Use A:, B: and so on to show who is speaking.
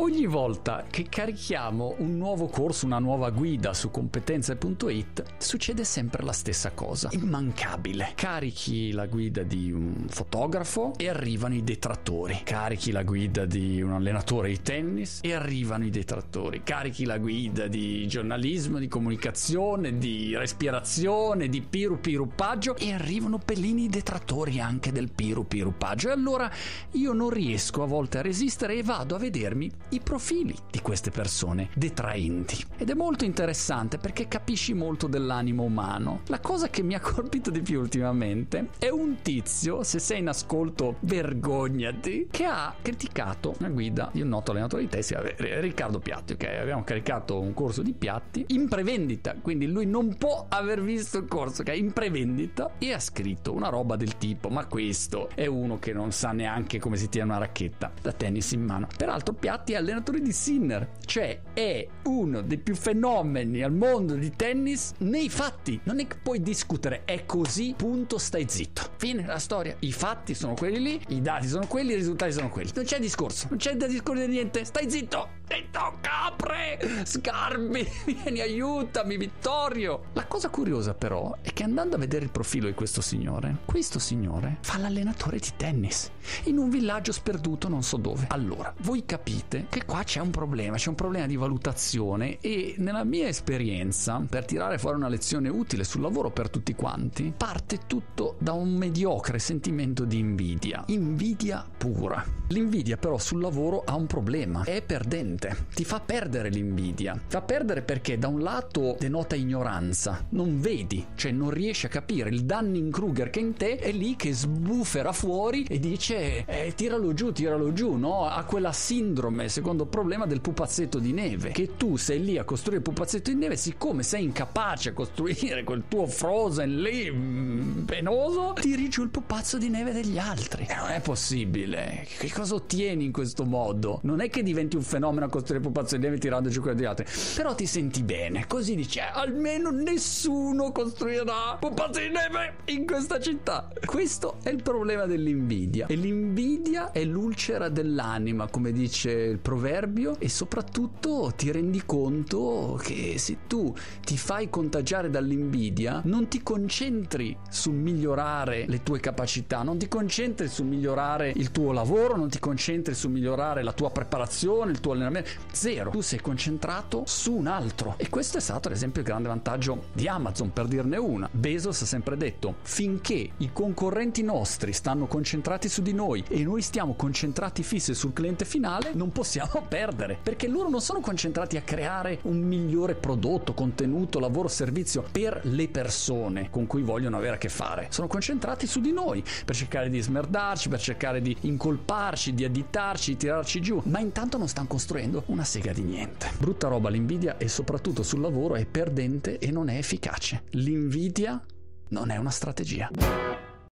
A: Ogni volta che carichiamo un nuovo corso, una nuova guida su competenze.it, succede sempre la stessa cosa, immancabile. Carichi la guida di un fotografo e arrivano i detrattori. Carichi la guida di un allenatore di tennis e arrivano i detrattori. Carichi la guida di giornalismo, di comunicazione, di respirazione, di piru pirupaggio e arrivano pellini detrattori anche del piru pirupaggio. E allora io non riesco a volte a resistere e vado a vedermi i profili di queste persone detraenti. Ed è molto interessante perché capisci molto dell'animo umano. La cosa che mi ha colpito di più ultimamente è un tizio, se sei in ascolto vergognati, che ha criticato una guida di un noto allenatore di testi, Riccardo Piatti, ok? Abbiamo caricato un corso di Piatti in prevendita, quindi lui non può aver visto il corso, ok? In prevendita e ha scritto una roba del tipo, ma questo è uno che non sa neanche come si tiene una racchetta da tennis in mano. Peraltro Piatti allenatore di Sinner, cioè è uno dei più fenomeni al mondo di tennis nei fatti. Non è che puoi discutere, è così, punto, stai zitto. Fine la storia. I fatti sono quelli lì, i dati sono quelli, i risultati sono quelli. Non c'è discorso, non c'è da discorrere niente, stai zitto. Zitto, capre, scarbi, vieni, aiutami, Vittorio. La cosa curiosa però è che andando a vedere il profilo di questo signore, questo signore fa l'allenatore di tennis in un villaggio sperduto non so dove. Allora, voi capite che qua c'è un problema, c'è un problema di valutazione e nella mia esperienza, per tirare fuori una lezione utile sul lavoro per tutti quanti, parte tutto da un mediocre sentimento di invidia, invidia pura. L'invidia però sul lavoro ha un problema, è perdente, ti fa perdere l'invidia, fa perdere perché da un lato denota ignoranza, non vedi, cioè non riesci a capire il Dunning-Kruger che in te è lì che sbufera fuori e dice eh, tiralo giù, tiralo giù, no? Ha quella sindrome secondo problema del pupazzetto di neve. Che tu sei lì a costruire il pupazzetto di neve, siccome sei incapace a costruire quel tuo frozen lì mm, penoso, tiri giù il pupazzo di neve degli altri. E non è possibile. Che cosa ottieni in questo modo? Non è che diventi un fenomeno a costruire pupazzo di neve tirando giù quello degli altri, però ti senti bene. Così dici, eh, almeno nessuno costruirà pupazzi di neve in questa città. Questo è il problema dell'invidia. E l'invidia è l'ulcera dell'anima, come dice il proverbio e soprattutto ti rendi conto che se tu ti fai contagiare dall'invidia non ti concentri sul migliorare le tue capacità, non ti concentri sul migliorare il tuo lavoro, non ti concentri sul migliorare la tua preparazione, il tuo allenamento, zero. Tu sei concentrato su un altro e questo è stato ad esempio il grande vantaggio di Amazon per dirne una. Bezos ha sempre detto finché i concorrenti nostri stanno concentrati su di noi e noi stiamo concentrati fissi sul cliente finale, non possiamo perdere, perché loro non sono concentrati a creare un migliore prodotto, contenuto, lavoro, servizio per le persone con cui vogliono avere a che fare. Sono concentrati su di noi per cercare di smerdarci, per cercare di incolparci, di additarci, di tirarci giù, ma intanto non stanno costruendo una sega di niente. Brutta roba l'invidia e soprattutto sul lavoro è perdente e non è efficace. L'invidia non è una strategia.